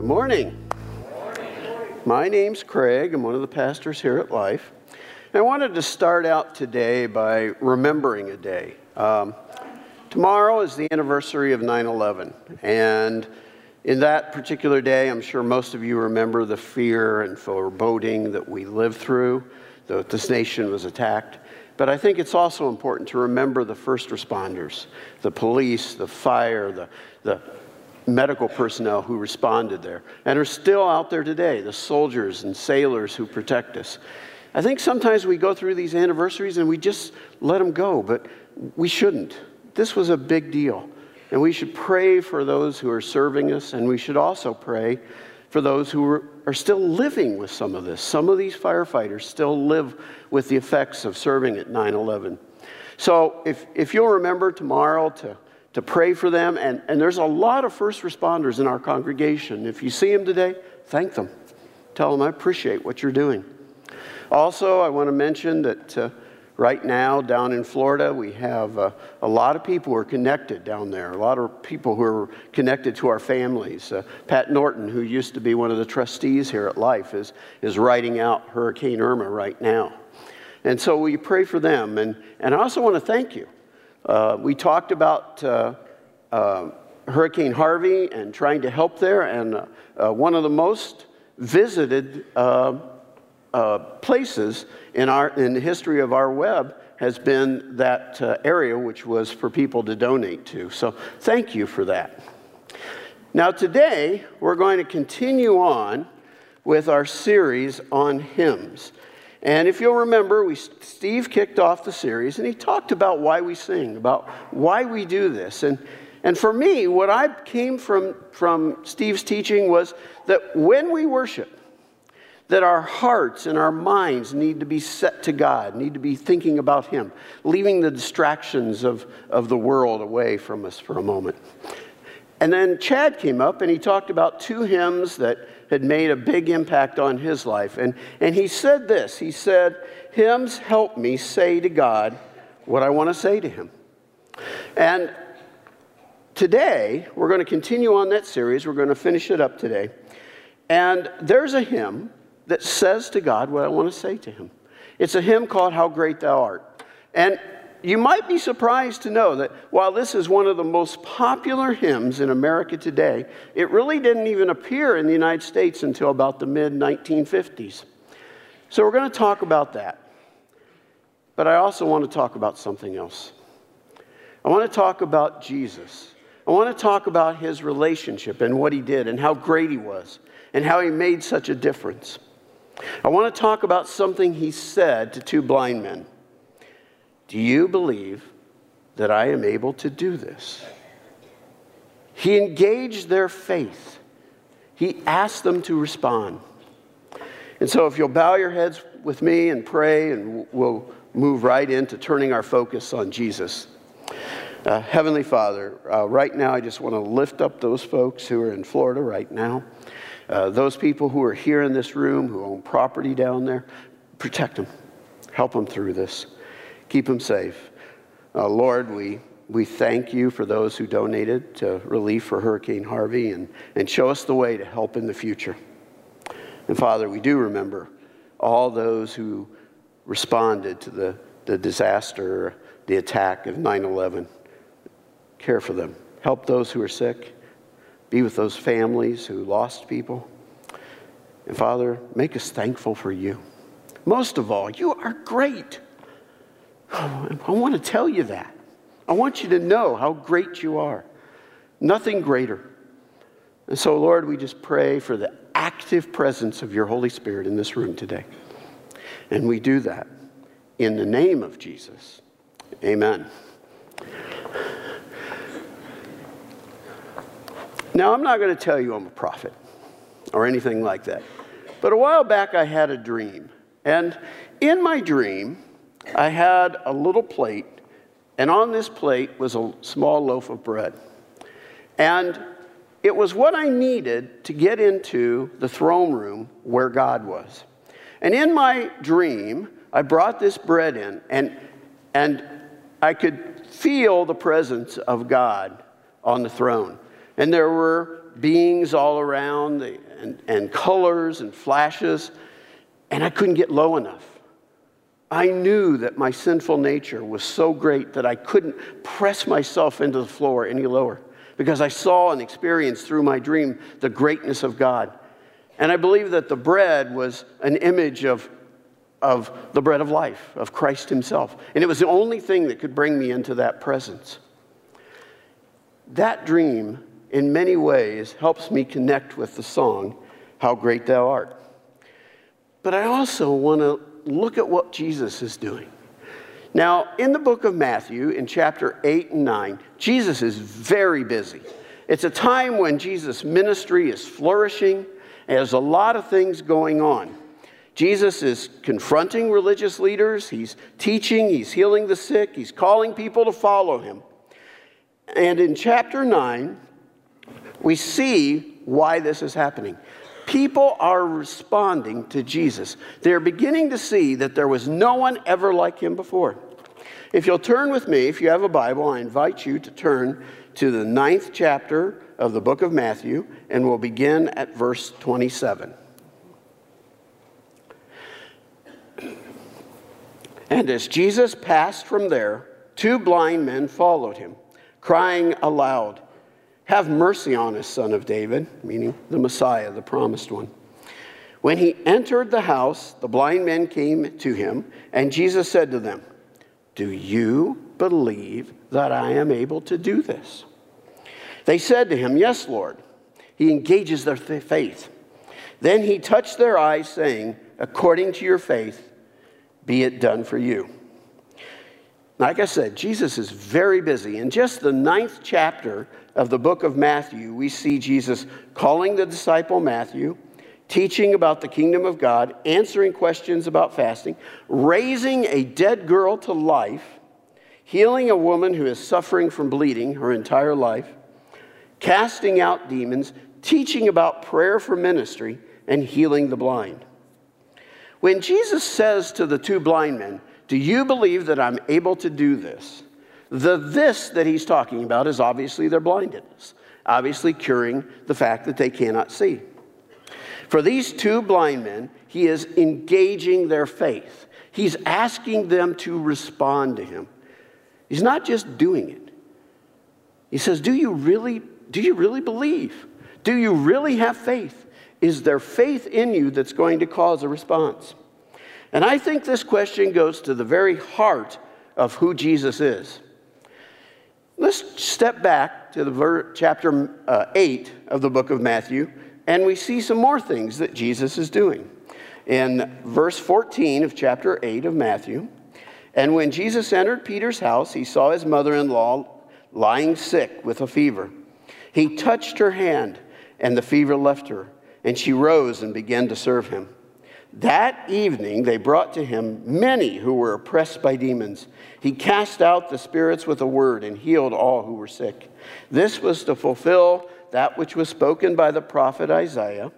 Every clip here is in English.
Good morning. My name's Craig. I'm one of the pastors here at Life. I wanted to start out today by remembering a day. Um, tomorrow is the anniversary of 9 11. And in that particular day, I'm sure most of you remember the fear and foreboding that we lived through, that this nation was attacked. But I think it's also important to remember the first responders, the police, the fire, the, the medical personnel who responded there and are still out there today, the soldiers and sailors who protect us. I think sometimes we go through these anniversaries and we just let them go, but we shouldn't. This was a big deal. And we should pray for those who are serving us, and we should also pray for those who are, still living with some of this. Some of these firefighters still live with the effects of serving at 9 11. So if, if you'll remember tomorrow to, to pray for them, and, and there's a lot of first responders in our congregation. If you see them today, thank them. Tell them I appreciate what you're doing. Also, I want to mention that. Uh, Right now, down in Florida, we have uh, a lot of people who are connected down there, a lot of people who are connected to our families. Uh, Pat Norton, who used to be one of the trustees here at Life, is, is writing out Hurricane Irma right now. And so we pray for them. And, and I also want to thank you. Uh, we talked about uh, uh, Hurricane Harvey and trying to help there, and uh, one of the most visited uh, places in, our, in the history of our web has been that uh, area which was for people to donate to. So thank you for that. Now, today, we're going to continue on with our series on hymns. And if you'll remember, we, Steve kicked off the series and he talked about why we sing, about why we do this. And, and for me, what I came from, from Steve's teaching was that when we worship, that our hearts and our minds need to be set to God, need to be thinking about Him, leaving the distractions of, of the world away from us for a moment. And then Chad came up and he talked about two hymns that had made a big impact on his life. And, and he said this He said, Hymns help me say to God what I want to say to Him. And today, we're going to continue on that series. We're going to finish it up today. And there's a hymn that says to God what I want to say to him. It's a hymn called How Great Thou Art. And you might be surprised to know that while this is one of the most popular hymns in America today, it really didn't even appear in the United States until about the mid 1950s. So we're going to talk about that. But I also want to talk about something else. I want to talk about Jesus. I want to talk about his relationship and what he did and how great he was and how he made such a difference. I want to talk about something he said to two blind men. Do you believe that I am able to do this? He engaged their faith. He asked them to respond. And so, if you'll bow your heads with me and pray, and we'll move right into turning our focus on Jesus. Uh, Heavenly Father, uh, right now I just want to lift up those folks who are in Florida right now. Uh, those people who are here in this room who own property down there, protect them. Help them through this. Keep them safe. Uh, Lord, we, we thank you for those who donated to relief for Hurricane Harvey and, and show us the way to help in the future. And Father, we do remember all those who responded to the, the disaster, the attack of 9 11. Care for them. Help those who are sick. Be with those families who lost people. And Father, make us thankful for you. Most of all, you are great. Oh, I want to tell you that. I want you to know how great you are. Nothing greater. And so, Lord, we just pray for the active presence of your Holy Spirit in this room today. And we do that in the name of Jesus. Amen. Now, I'm not going to tell you I'm a prophet or anything like that. But a while back, I had a dream. And in my dream, I had a little plate, and on this plate was a small loaf of bread. And it was what I needed to get into the throne room where God was. And in my dream, I brought this bread in, and, and I could feel the presence of God on the throne. And there were beings all around and, and colors and flashes, and I couldn't get low enough. I knew that my sinful nature was so great that I couldn't press myself into the floor any lower because I saw and experienced through my dream the greatness of God. And I believe that the bread was an image of, of the bread of life, of Christ Himself. And it was the only thing that could bring me into that presence. That dream, in many ways, helps me connect with the song, How Great Thou Art. But I also want to look at what Jesus is doing. Now, in the book of Matthew, in chapter 8 and 9, Jesus is very busy. It's a time when Jesus' ministry is flourishing, there's a lot of things going on. Jesus is confronting religious leaders, he's teaching, he's healing the sick, he's calling people to follow him. And in chapter 9, we see why this is happening. People are responding to Jesus. They're beginning to see that there was no one ever like him before. If you'll turn with me, if you have a Bible, I invite you to turn to the ninth chapter of the book of Matthew, and we'll begin at verse 27. And as Jesus passed from there, two blind men followed him, crying aloud, have mercy on us, son of David, meaning the Messiah, the promised one. When he entered the house, the blind men came to him, and Jesus said to them, Do you believe that I am able to do this? They said to him, Yes, Lord. He engages their faith. Then he touched their eyes, saying, According to your faith, be it done for you. Like I said, Jesus is very busy. In just the ninth chapter of the book of Matthew, we see Jesus calling the disciple Matthew, teaching about the kingdom of God, answering questions about fasting, raising a dead girl to life, healing a woman who is suffering from bleeding her entire life, casting out demons, teaching about prayer for ministry, and healing the blind. When Jesus says to the two blind men, Do you believe that I'm able to do this? The this that he's talking about is obviously their blindness, obviously curing the fact that they cannot see. For these two blind men, he is engaging their faith. He's asking them to respond to him. He's not just doing it. He says, "Do you really do you really believe? Do you really have faith? Is there faith in you that's going to cause a response?" And I think this question goes to the very heart of who Jesus is. Let's step back to the ver- chapter uh, 8 of the book of Matthew, and we see some more things that Jesus is doing. In verse 14 of chapter 8 of Matthew, and when Jesus entered Peter's house, he saw his mother in law lying sick with a fever. He touched her hand, and the fever left her, and she rose and began to serve him. That evening, they brought to him many who were oppressed by demons. He cast out the spirits with a word and healed all who were sick. This was to fulfill that which was spoken by the prophet Isaiah.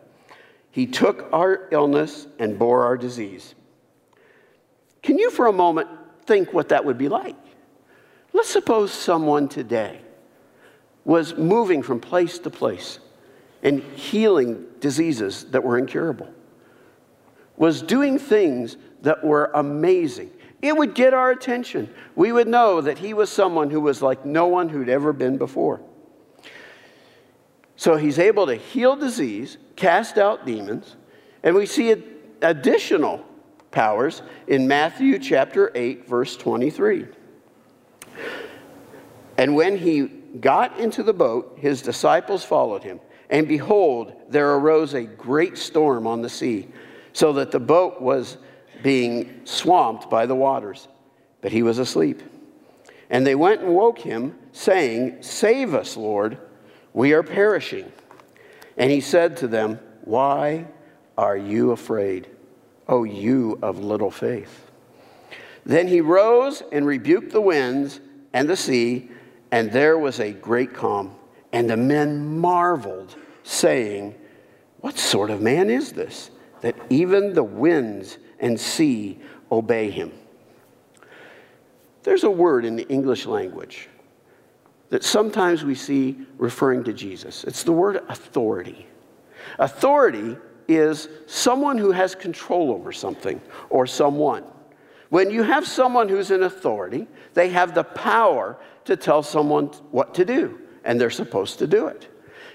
He took our illness and bore our disease. Can you, for a moment, think what that would be like? Let's suppose someone today was moving from place to place and healing diseases that were incurable was doing things that were amazing. It would get our attention. We would know that he was someone who was like no one who'd ever been before. So he's able to heal disease, cast out demons, and we see additional powers in Matthew chapter 8, verse 23. And when he got into the boat, his disciples followed him. And behold, there arose a great storm on the sea so that the boat was being swamped by the waters, but he was asleep. And they went and woke him, saying, Save us, Lord, we are perishing. And he said to them, Why are you afraid, O you of little faith? Then he rose and rebuked the winds and the sea, and there was a great calm. And the men marveled, saying, What sort of man is this? That even the winds and sea obey him. There's a word in the English language that sometimes we see referring to Jesus. It's the word authority. Authority is someone who has control over something or someone. When you have someone who's in authority, they have the power to tell someone what to do, and they're supposed to do it.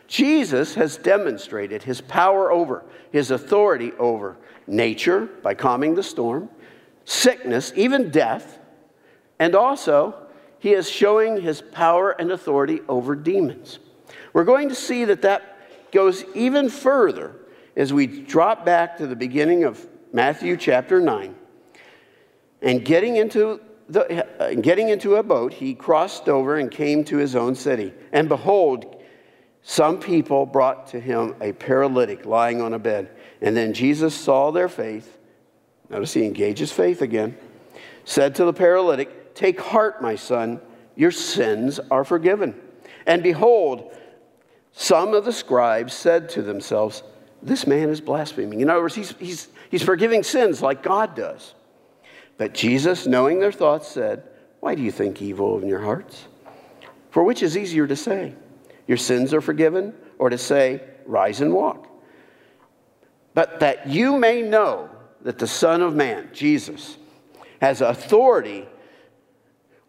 Jesus has demonstrated his power over, his authority over nature by calming the storm, sickness, even death, and also he is showing his power and authority over demons. We're going to see that that goes even further as we drop back to the beginning of Matthew chapter 9. And getting into, the, uh, getting into a boat, he crossed over and came to his own city. And behold, some people brought to him a paralytic lying on a bed. And then Jesus saw their faith. Notice he engages faith again. Said to the paralytic, Take heart, my son, your sins are forgiven. And behold, some of the scribes said to themselves, This man is blaspheming. In other words, he's, he's, he's forgiving sins like God does. But Jesus, knowing their thoughts, said, Why do you think evil in your hearts? For which is easier to say, Your sins are forgiven, or to say, Rise and walk? But that you may know that the Son of Man, Jesus, has authority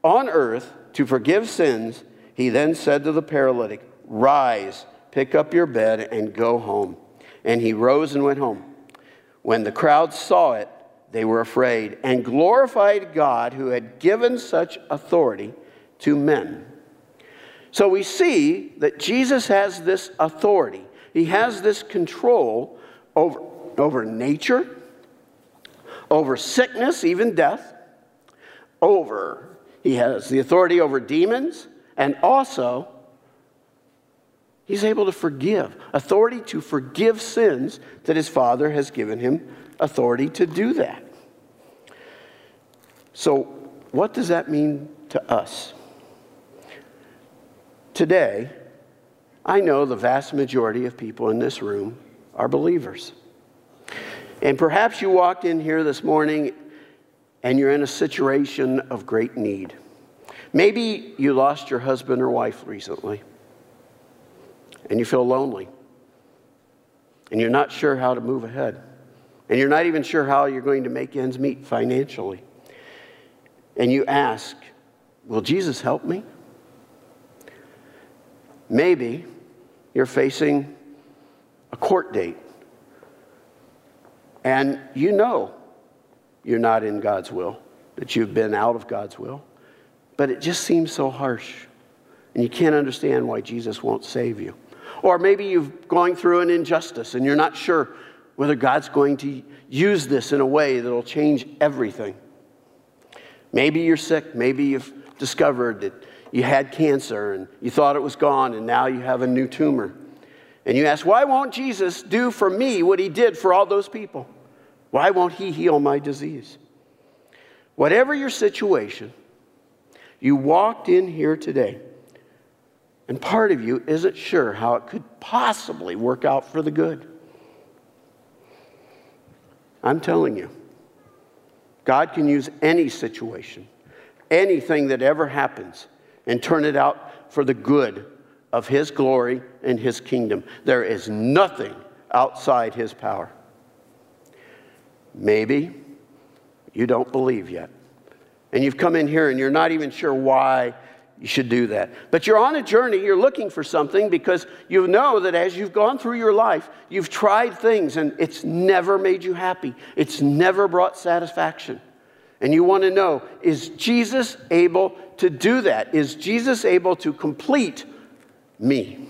on earth to forgive sins, he then said to the paralytic, Rise, pick up your bed, and go home. And he rose and went home. When the crowd saw it, they were afraid and glorified God who had given such authority to men. So we see that Jesus has this authority, he has this control over, over nature, over sickness, even death, over he has the authority over demons, and also he's able to forgive. Authority to forgive sins that his Father has given him authority to do that. So, what does that mean to us? Today, I know the vast majority of people in this room are believers. And perhaps you walked in here this morning and you're in a situation of great need. Maybe you lost your husband or wife recently and you feel lonely and you're not sure how to move ahead and you're not even sure how you're going to make ends meet financially. And you ask, Will Jesus help me? Maybe you're facing a court date and you know you're not in God's will, that you've been out of God's will. But it just seems so harsh, and you can't understand why Jesus won't save you. Or maybe you've going through an injustice and you're not sure whether God's going to use this in a way that'll change everything. Maybe you're sick. Maybe you've discovered that you had cancer and you thought it was gone and now you have a new tumor. And you ask, why won't Jesus do for me what he did for all those people? Why won't He heal my disease? Whatever your situation, you walked in here today, and part of you isn't sure how it could possibly work out for the good. I'm telling you, God can use any situation, anything that ever happens, and turn it out for the good of His glory and His kingdom. There is nothing outside His power. Maybe you don't believe yet. And you've come in here and you're not even sure why you should do that. But you're on a journey, you're looking for something because you know that as you've gone through your life, you've tried things and it's never made you happy, it's never brought satisfaction. And you want to know is Jesus able to do that? Is Jesus able to complete me?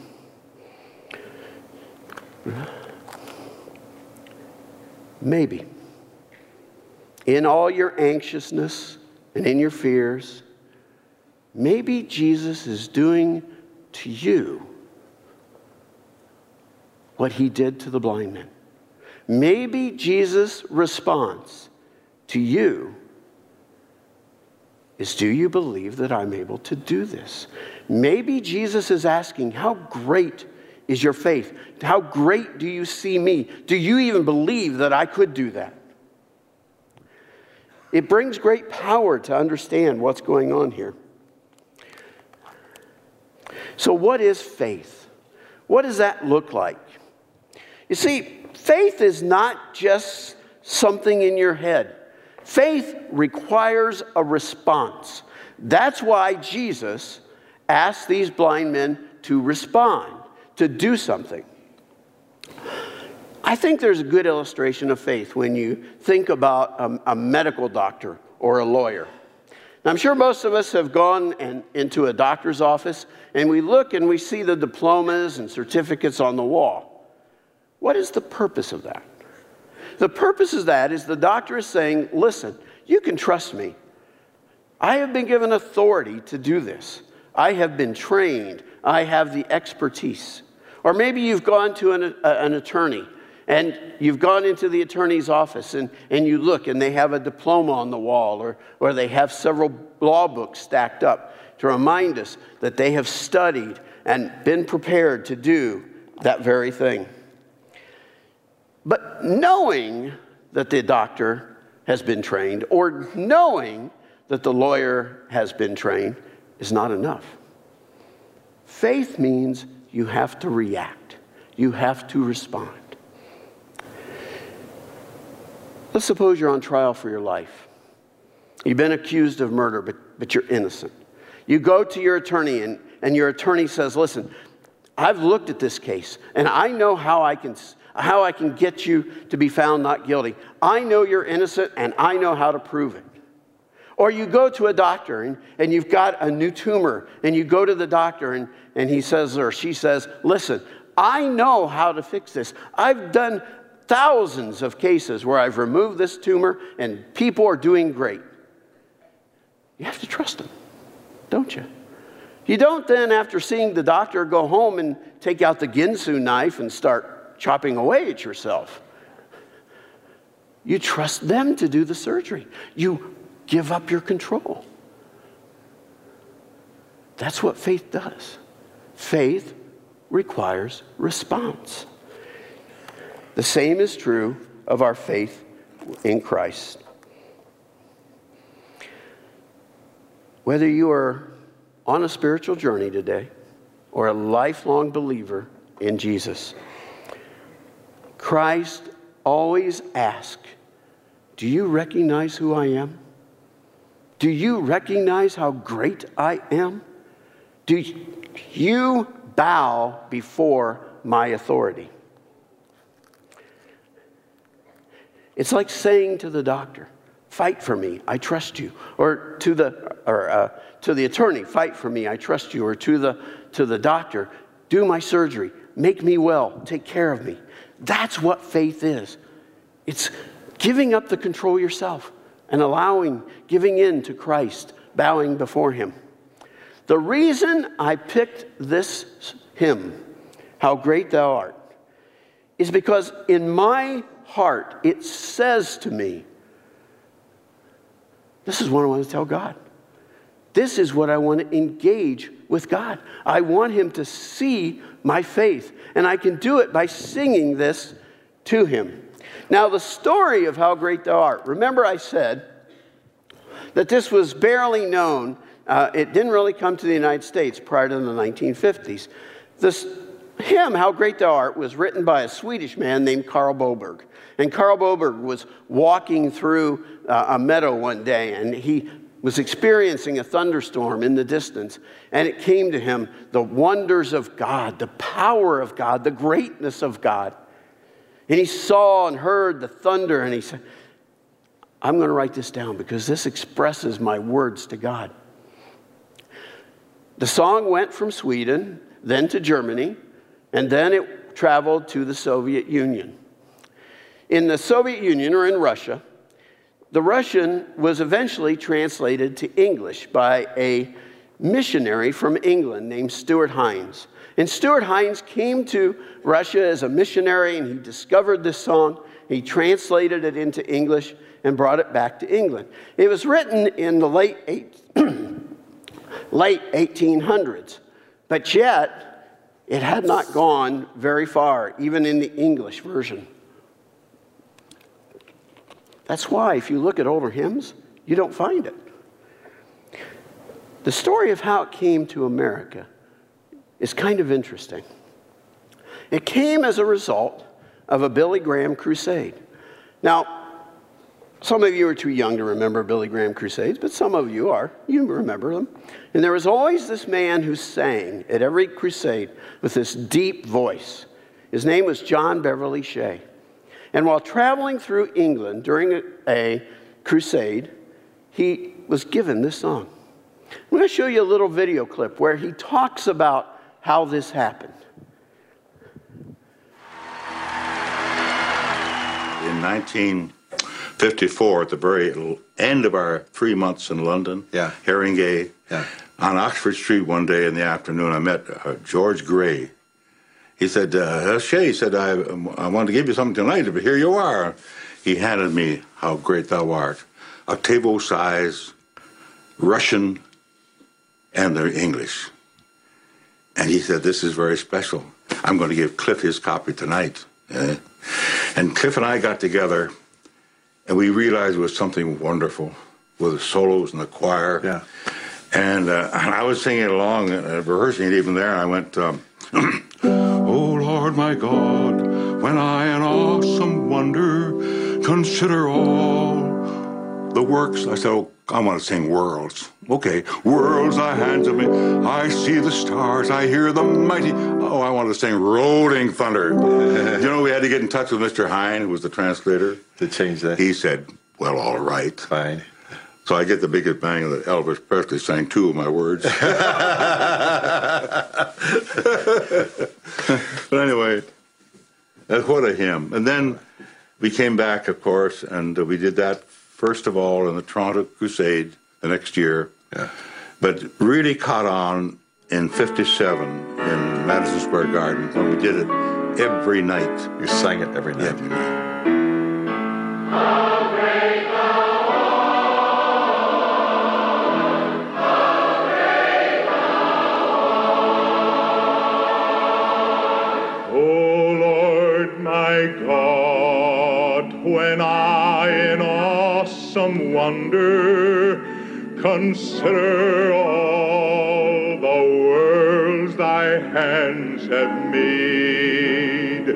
Maybe in all your anxiousness and in your fears, maybe Jesus is doing to you what he did to the blind man. Maybe Jesus' response to you is Do you believe that I'm able to do this? Maybe Jesus is asking, How great is your faith? How great do you see me? Do you even believe that I could do that? It brings great power to understand what's going on here. So, what is faith? What does that look like? You see, faith is not just something in your head, faith requires a response. That's why Jesus asked these blind men to respond, to do something. I think there's a good illustration of faith when you think about a, a medical doctor or a lawyer. Now, I'm sure most of us have gone and, into a doctor's office and we look and we see the diplomas and certificates on the wall. What is the purpose of that? The purpose of that is the doctor is saying, listen, you can trust me. I have been given authority to do this. I have been trained. I have the expertise. Or maybe you've gone to an, an attorney and you've gone into the attorney's office and, and you look and they have a diploma on the wall or, or they have several law books stacked up to remind us that they have studied and been prepared to do that very thing. But knowing that the doctor has been trained or knowing that the lawyer has been trained is not enough. Faith means you have to react, you have to respond. Let's suppose you're on trial for your life. You've been accused of murder, but, but you're innocent. You go to your attorney, and, and your attorney says, Listen, I've looked at this case, and I know how I can how I can get you to be found not guilty. I know you're innocent and I know how to prove it. Or you go to a doctor and, and you've got a new tumor, and you go to the doctor and, and he says or she says, Listen, I know how to fix this. I've done thousands of cases where I've removed this tumor and people are doing great. You have to trust them, don't you? You don't then, after seeing the doctor, go home and take out the Ginsu knife and start chopping away at yourself. You trust them to do the surgery. You give up your control. That's what faith does. Faith requires response. The same is true of our faith in Christ. Whether you are on a spiritual journey today or a lifelong believer in Jesus, Christ always asks, Do you recognize who I am? Do you recognize how great I am? Do you bow before my authority? It's like saying to the doctor, fight for me, I trust you. Or to the, or, uh, to the attorney, fight for me, I trust you. Or to the, to the doctor, do my surgery, make me well, take care of me. That's what faith is. It's giving up the control yourself and allowing, giving in to Christ, bowing before Him. The reason I picked this hymn, How Great Thou Art, is because in my heart, it says to me, This is what I want to tell God. This is what I want to engage with God. I want Him to see my faith, and I can do it by singing this to Him. Now, the story of how great thou art, remember I said that this was barely known. Uh, it didn't really come to the United States prior to the 1950s. This hymn, How Great Thou Art, was written by a Swedish man named Carl Boberg. And Carl Boberg was walking through uh, a meadow one day and he was experiencing a thunderstorm in the distance. And it came to him the wonders of God, the power of God, the greatness of God. And he saw and heard the thunder and he said, I'm going to write this down because this expresses my words to God. The song went from Sweden, then to Germany, and then it traveled to the Soviet Union in the Soviet Union or in Russia, the Russian was eventually translated to English by a missionary from England named Stuart Hines. And Stuart Hines came to Russia as a missionary and he discovered this song. He translated it into English and brought it back to England. It was written in the late, eight, late 1800s, but yet it had not gone very far, even in the English version. That's why, if you look at older hymns, you don't find it. The story of how it came to America is kind of interesting. It came as a result of a Billy Graham crusade. Now, some of you are too young to remember Billy Graham crusades, but some of you are. You remember them. And there was always this man who sang at every crusade with this deep voice. His name was John Beverly Shea. And while traveling through England during a, a crusade, he was given this song. I'm going to show you a little video clip where he talks about how this happened. In 1954, at the very end of our three months in London, Yeah. Haringey, Yeah. on Oxford Street one day in the afternoon, I met uh, George Gray. He said, uh, he said, I, I wanted to give you something tonight, but here you are. He handed me How Great Thou Art, octavo size, Russian, and the English. And he said, This is very special. I'm going to give Cliff his copy tonight. Eh? And Cliff and I got together, and we realized it was something wonderful with the solos and the choir. Yeah. And uh, I was singing along, uh, rehearsing it even there, and I went, um, Lord my God, when I in awesome wonder consider all the works, I said, oh, I want to sing worlds. Okay, worlds thy hands of me. I see the stars, I hear the mighty. Oh, I want to sing rolling thunder. you know, we had to get in touch with Mr. Hine, who was the translator. To change that. He said, well, all right. Fine. So I get the biggest bang that Elvis Presley sang two of my words. but anyway, what a hymn. And then we came back, of course, and uh, we did that first of all in the Toronto Crusade the next year. Yeah. But really caught on in 57 in Madison Square Garden when we did it every night. You sang it every night. Every night. When I in awesome wonder consider all the worlds thy hands have made,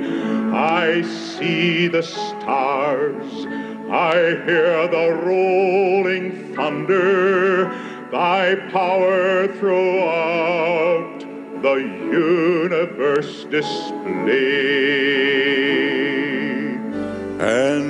I see the stars, I hear the rolling thunder, thy power throughout the universe displayed.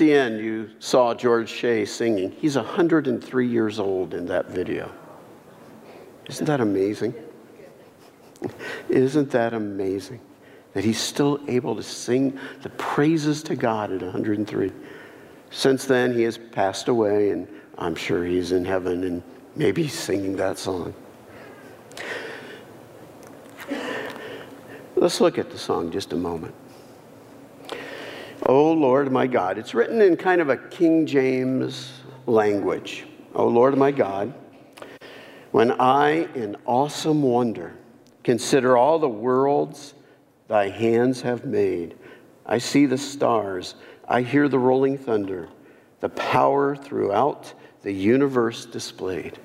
The end, you saw George Shea singing. He's 103 years old in that video. Isn't that amazing? Isn't that amazing that he's still able to sing the praises to God at 103? Since then, he has passed away, and I'm sure he's in heaven and maybe he's singing that song. Let's look at the song just a moment. Oh Lord my God. It's written in kind of a King James language. O Lord my God, when I, in awesome wonder, consider all the worlds thy hands have made, I see the stars, I hear the rolling thunder, the power throughout the universe displayed.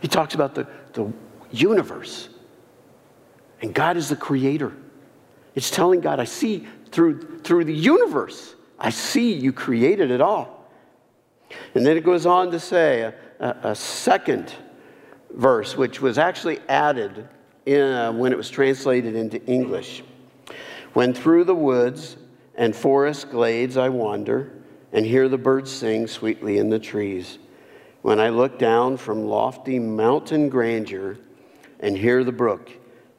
He talks about the, the universe, and God is the creator. It's telling God, I see through, through the universe, I see you created it all. And then it goes on to say a, a, second verse, which was actually added in, uh, when it was translated into English. When through the woods and forest glades I wander and hear the birds sing sweetly in the trees, when I look down from lofty mountain grandeur and hear the brook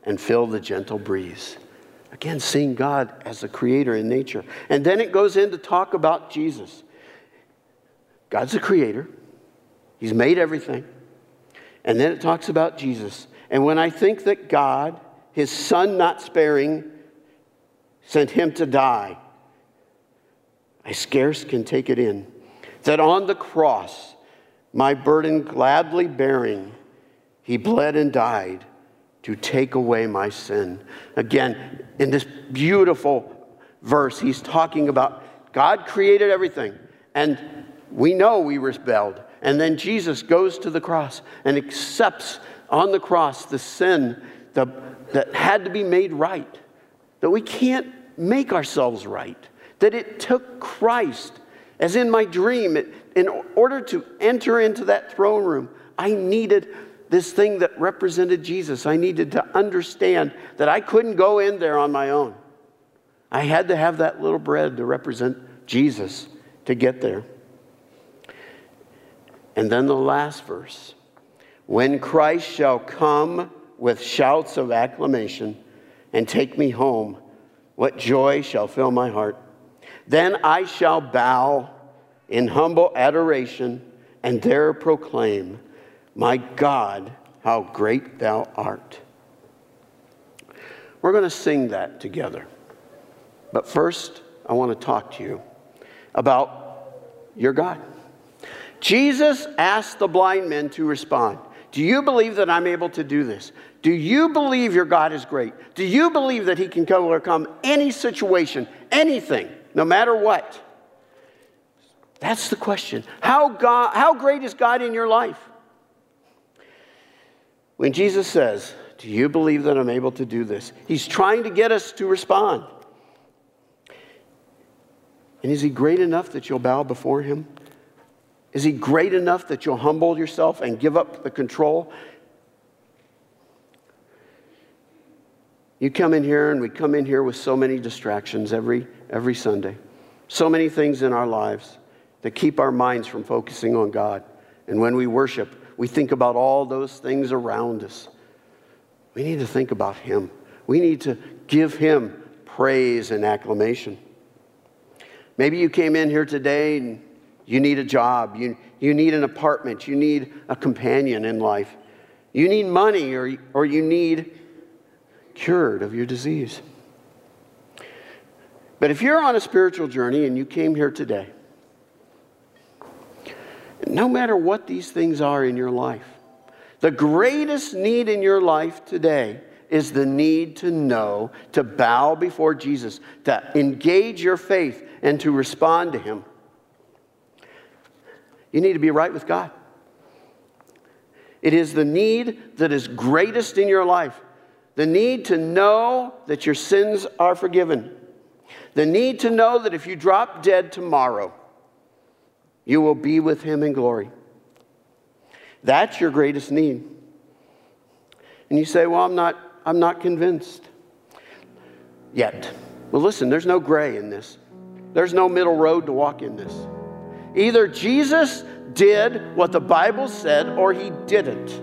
and feel the gentle breeze. Again, seeing God as the creator in nature. And then it goes in to talk about Jesus. God's the creator, He's made everything. And then it talks about Jesus. And when I think that God, His Son not sparing, sent Him to die, I scarce can take it in. That on the cross, my burden gladly bearing, He bled and died to take away my sin. Again, in this beautiful verse, he's talking about God created everything, and we know we rebelled. And then Jesus goes to the cross and accepts on the cross the sin that had to be made right, that we can't make ourselves right, that it took Christ, as in my dream, it, in order to enter into that throne room, I needed this thing that represented Jesus. I needed to understand that I couldn't go in there on my own. I had to have that little bread to represent Jesus to get there. And then the last verse When Christ shall come with shouts of acclamation and take me home, what joy shall fill my heart? Then I shall bow in humble adoration and there proclaim my God, how great thou art. We're going to sing that together. But first, I want to talk to you about your God. Jesus asked the blind men to respond Do you believe that I'm able to do this? Do you believe your God is great? Do you believe that He can overcome any situation, anything, no matter what? That's the question. How, God, how great is God in your life? When Jesus says, Do you believe that I'm able to do this? He's trying to get us to respond. And is he great enough that you'll bow before him? Is he great enough that you'll humble yourself and give up the control? You come in here, and we come in here with so many distractions every, every Sunday. So many things in our lives that keep our minds from focusing on God. And when we worship, we think about all those things around us. We need to think about Him. We need to give Him praise and acclamation. Maybe you came in here today and you need a job, you, you need an apartment, you need a companion in life, you need money, or, or you need cured of your disease. But if you're on a spiritual journey and you came here today, no matter what these things are in your life. The greatest need in your life today is the need to know, to bow before Jesus, to engage your faith, and to respond to Him. You need to be right with God. It is the need that is greatest in your life the need to know that your sins are forgiven, the need to know that if you drop dead tomorrow, you will be with him in glory. That's your greatest need. And you say, Well, I'm not, I'm not convinced yet. Well, listen, there's no gray in this, there's no middle road to walk in this. Either Jesus did what the Bible said or he didn't.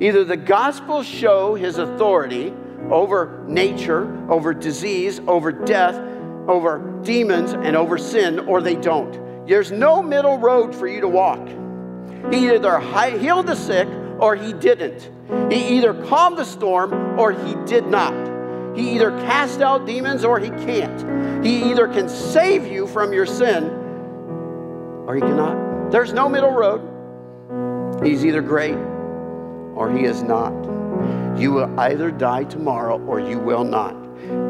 Either the Gospels show his authority over nature, over disease, over death, over demons, and over sin, or they don't. There's no middle road for you to walk. He either healed the sick or he didn't. He either calmed the storm or he did not. He either cast out demons or he can't. He either can save you from your sin or he cannot. There's no middle road. He's either great or he is not. You will either die tomorrow or you will not.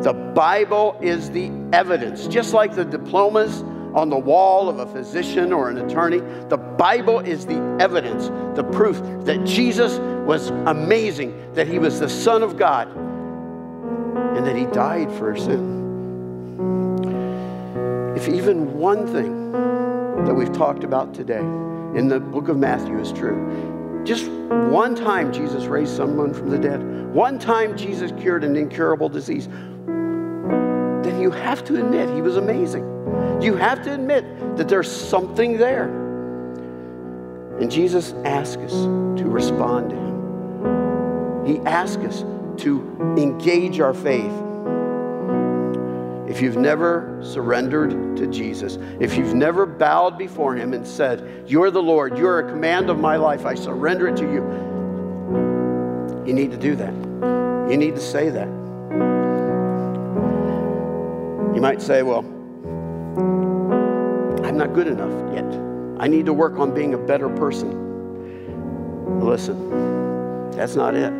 The Bible is the evidence, just like the diplomas on the wall of a physician or an attorney. The Bible is the evidence, the proof that Jesus was amazing, that he was the Son of God, and that he died for our sin. If even one thing that we've talked about today in the book of Matthew is true, just one time Jesus raised someone from the dead, one time Jesus cured an incurable disease, then you have to admit he was amazing. You have to admit that there's something there. And Jesus asks us to respond to him. He asks us to engage our faith. If you've never surrendered to Jesus, if you've never bowed before him and said, You're the Lord, you're a command of my life, I surrender it to you, you need to do that. You need to say that. You might say, Well, not good enough yet. I need to work on being a better person. Listen, that's not it.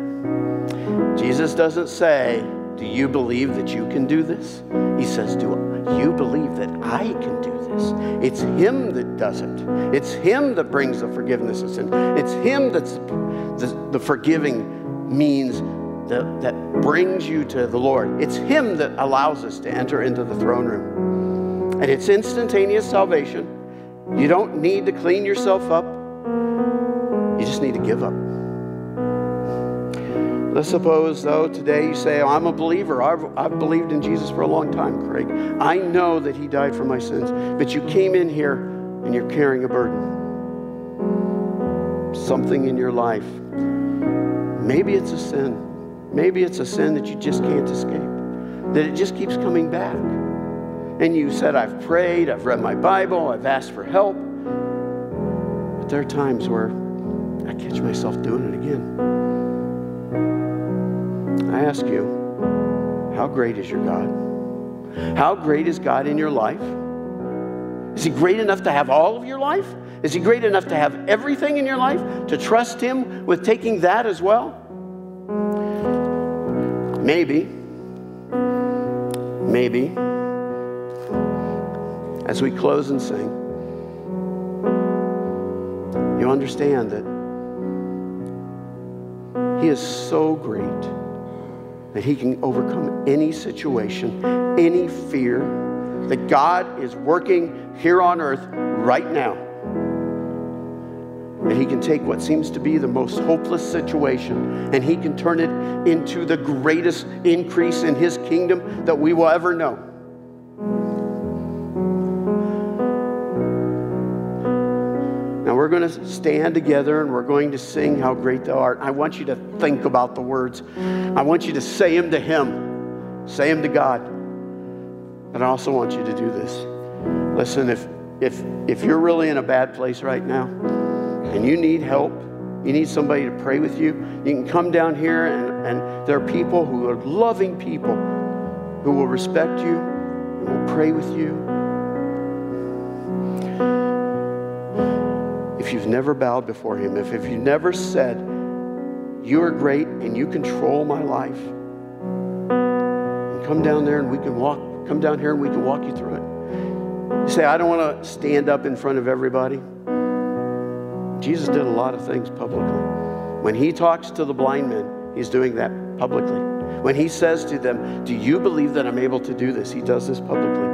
Jesus doesn't say, Do you believe that you can do this? He says, Do you believe that I can do this? It's Him that does it. It's Him that brings the forgiveness of sin. It's Him that's the, the forgiving means that, that brings you to the Lord. It's Him that allows us to enter into the throne room. And it's instantaneous salvation. You don't need to clean yourself up, you just need to give up. Let's suppose, though, today you say, oh, I'm a believer. I've, I've believed in Jesus for a long time, Craig. I know that He died for my sins. But you came in here and you're carrying a burden. Something in your life. Maybe it's a sin. Maybe it's a sin that you just can't escape, that it just keeps coming back. And you said, I've prayed, I've read my Bible, I've asked for help. But there are times where I catch myself doing it again. I ask you, how great is your God? How great is God in your life? Is He great enough to have all of your life? Is He great enough to have everything in your life? To trust Him with taking that as well? Maybe, maybe, as we close and sing, you understand that He is so great that He can overcome any situation, any fear, that God is working here on earth right now and He can take what seems to be the most hopeless situation and He can turn it into the greatest increase in His kingdom that we will ever know. We're going to stand together and we're going to sing How Great Thou Art. I want you to think about the words. I want you to say them to Him, say them to God. But I also want you to do this. Listen, if, if, if you're really in a bad place right now, and you need help, you need somebody to pray with you, you can come down here, and, and there are people who are loving people who will respect you and will pray with you. If you've never bowed before Him, if, if you've never said, You are great and you control my life, and come down there and we can walk, come down here and we can walk you through it. You say, I don't want to stand up in front of everybody. Jesus did a lot of things publicly. When he talks to the blind men, he's doing that publicly. When he says to them, Do you believe that I'm able to do this? He does this publicly.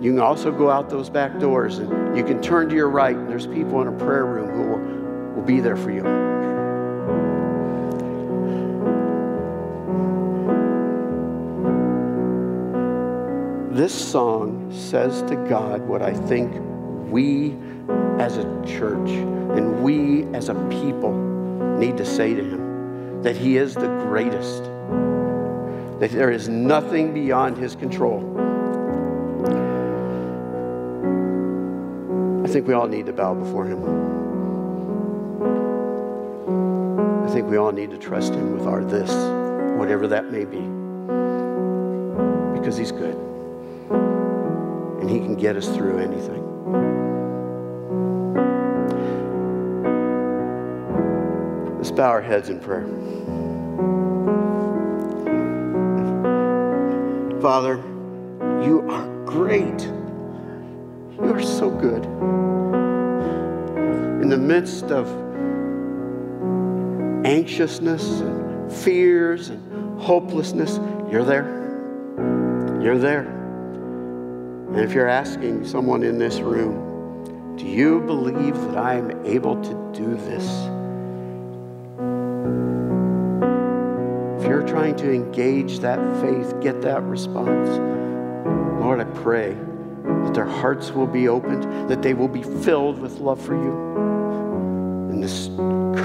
You can also go out those back doors and you can turn to your right, and there's people in a prayer room who will, will be there for you. This song says to God what I think we as a church and we as a people need to say to him that he is the greatest, that there is nothing beyond his control. Think we all need to bow before him. I think we all need to trust him with our this, whatever that may be, because he's good and he can get us through anything. Let's bow our heads in prayer. Father, you are great. You are so good. In the midst of anxiousness and fears and hopelessness, you're there. You're there. And if you're asking someone in this room, do you believe that I am able to do this? If you're trying to engage that faith, get that response. Lord, I pray that their hearts will be opened, that they will be filled with love for you, and this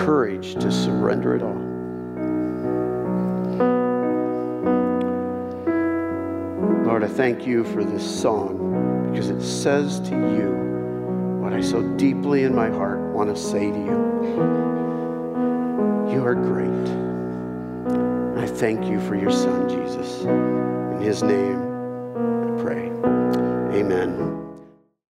courage to surrender it all. Lord, I thank you for this song because it says to you what I so deeply in my heart want to say to you. You are great. I thank you for your son, Jesus. In his name.